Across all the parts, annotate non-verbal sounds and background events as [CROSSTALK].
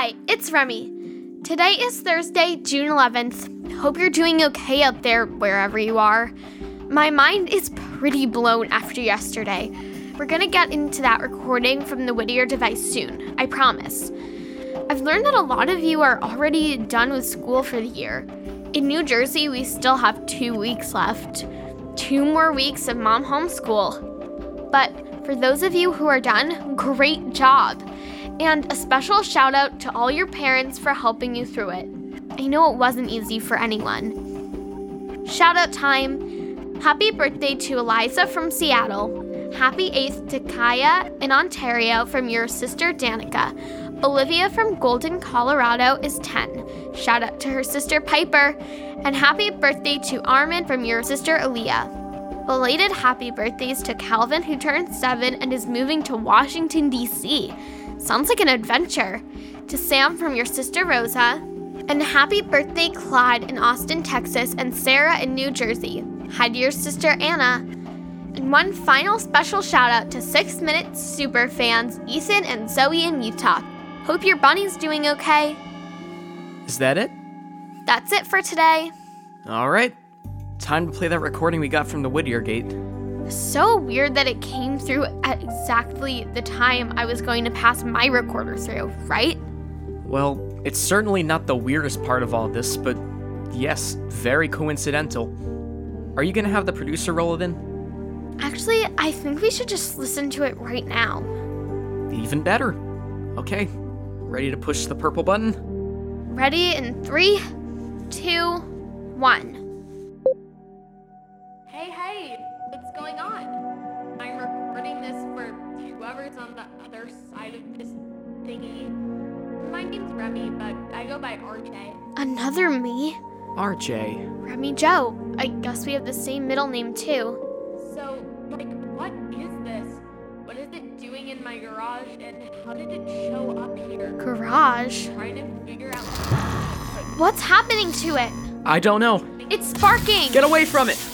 Hi, it's Remy. Today is Thursday, June 11th. Hope you're doing okay up there, wherever you are. My mind is pretty blown after yesterday. We're gonna get into that recording from the Whittier device soon, I promise. I've learned that a lot of you are already done with school for the year. In New Jersey, we still have two weeks left. Two more weeks of mom homeschool. But for those of you who are done, great job. And a special shout out to all your parents for helping you through it. I know it wasn't easy for anyone. Shout out time. Happy birthday to Eliza from Seattle. Happy 8th to Kaya in Ontario from your sister Danica. Olivia from Golden, Colorado is 10. Shout out to her sister Piper. And happy birthday to Armin from your sister Aaliyah. Belated happy birthdays to Calvin, who turned 7 and is moving to Washington, D.C. Sounds like an adventure. To Sam from your sister Rosa. And happy birthday, Clyde in Austin, Texas, and Sarah in New Jersey. Hi to your sister Anna. And one final special shout out to 6 Minute Super fans, Ethan and Zoe in Utah. Hope your bunny's doing okay. Is that it? That's it for today. All right. Time to play that recording we got from the Whittier Gate. So weird that it came through at exactly the time I was going to pass my recorder through, right? Well, it's certainly not the weirdest part of all this, but yes, very coincidental. Are you gonna have the producer roll it in? Actually, I think we should just listen to it right now. Even better. Okay, ready to push the purple button? Ready in three, two, one. Hey, hey, what's going on? I'm recording this for whoever's on the other side of this thingy. My name's Remy, but I go by RJ. Another me? RJ. Remy Joe. I guess we have the same middle name too. So, like, what is this? What is it doing in my garage, and how did it show up here? Garage? trying to figure out. What's happening to it? I don't know. It's sparking! Get away from it!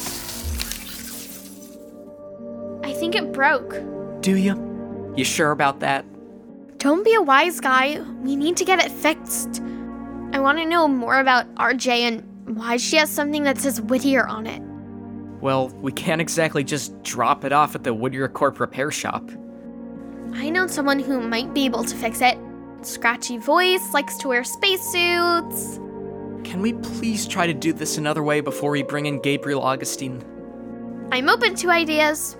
Think it broke. Do you? You sure about that? Don't be a wise guy. We need to get it fixed. I want to know more about RJ and why she has something that says Whittier on it. Well, we can't exactly just drop it off at the Whittier Corp repair shop. I know someone who might be able to fix it. Scratchy voice, likes to wear spacesuits. Can we please try to do this another way before we bring in Gabriel Augustine? I'm open to ideas.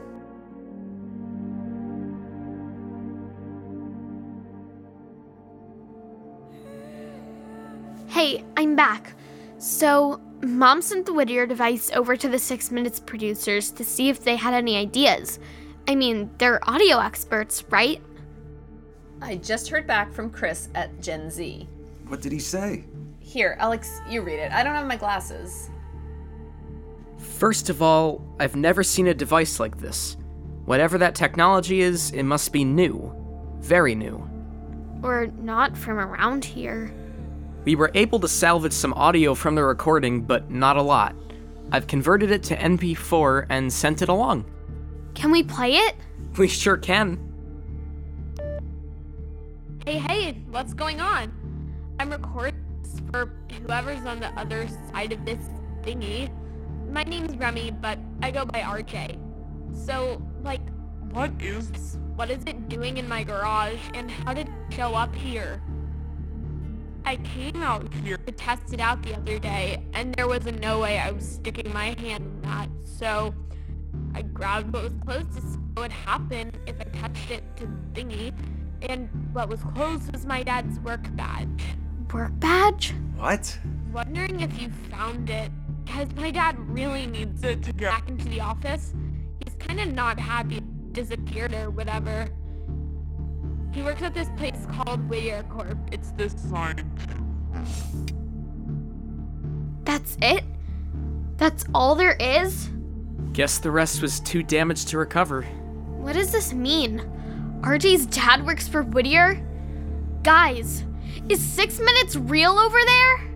Hey, I'm back. So, Mom sent the Whittier device over to the Six Minutes producers to see if they had any ideas. I mean, they're audio experts, right? I just heard back from Chris at Gen Z. What did he say? Here, Alex, you read it. I don't have my glasses. First of all, I've never seen a device like this. Whatever that technology is, it must be new. Very new. Or not from around here. We were able to salvage some audio from the recording, but not a lot. I've converted it to MP4 and sent it along. Can we play it? [LAUGHS] We sure can. Hey, hey, what's going on? I'm recording this for whoever's on the other side of this thingy. My name's Remy, but I go by RJ. So, like, What is. what is it doing in my garage and how did it show up here? I came out here to test it out the other day and there was no way I was sticking my hand in that. So I grabbed what was close to see what would happen if I touched it to the thingy. And what was close was my dad's work badge. Work badge? What? Wondering if you found it because my dad really needs it to get back into the office. He's kind of not happy it disappeared or whatever. He works at this place called Whittier Corp. It's this sign. That's it? That's all there is? Guess the rest was too damaged to recover. What does this mean? RJ's dad works for Whittier? Guys, is six minutes real over there?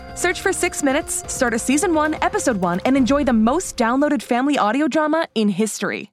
Search for Six Minutes, start a season one, episode one, and enjoy the most downloaded family audio drama in history.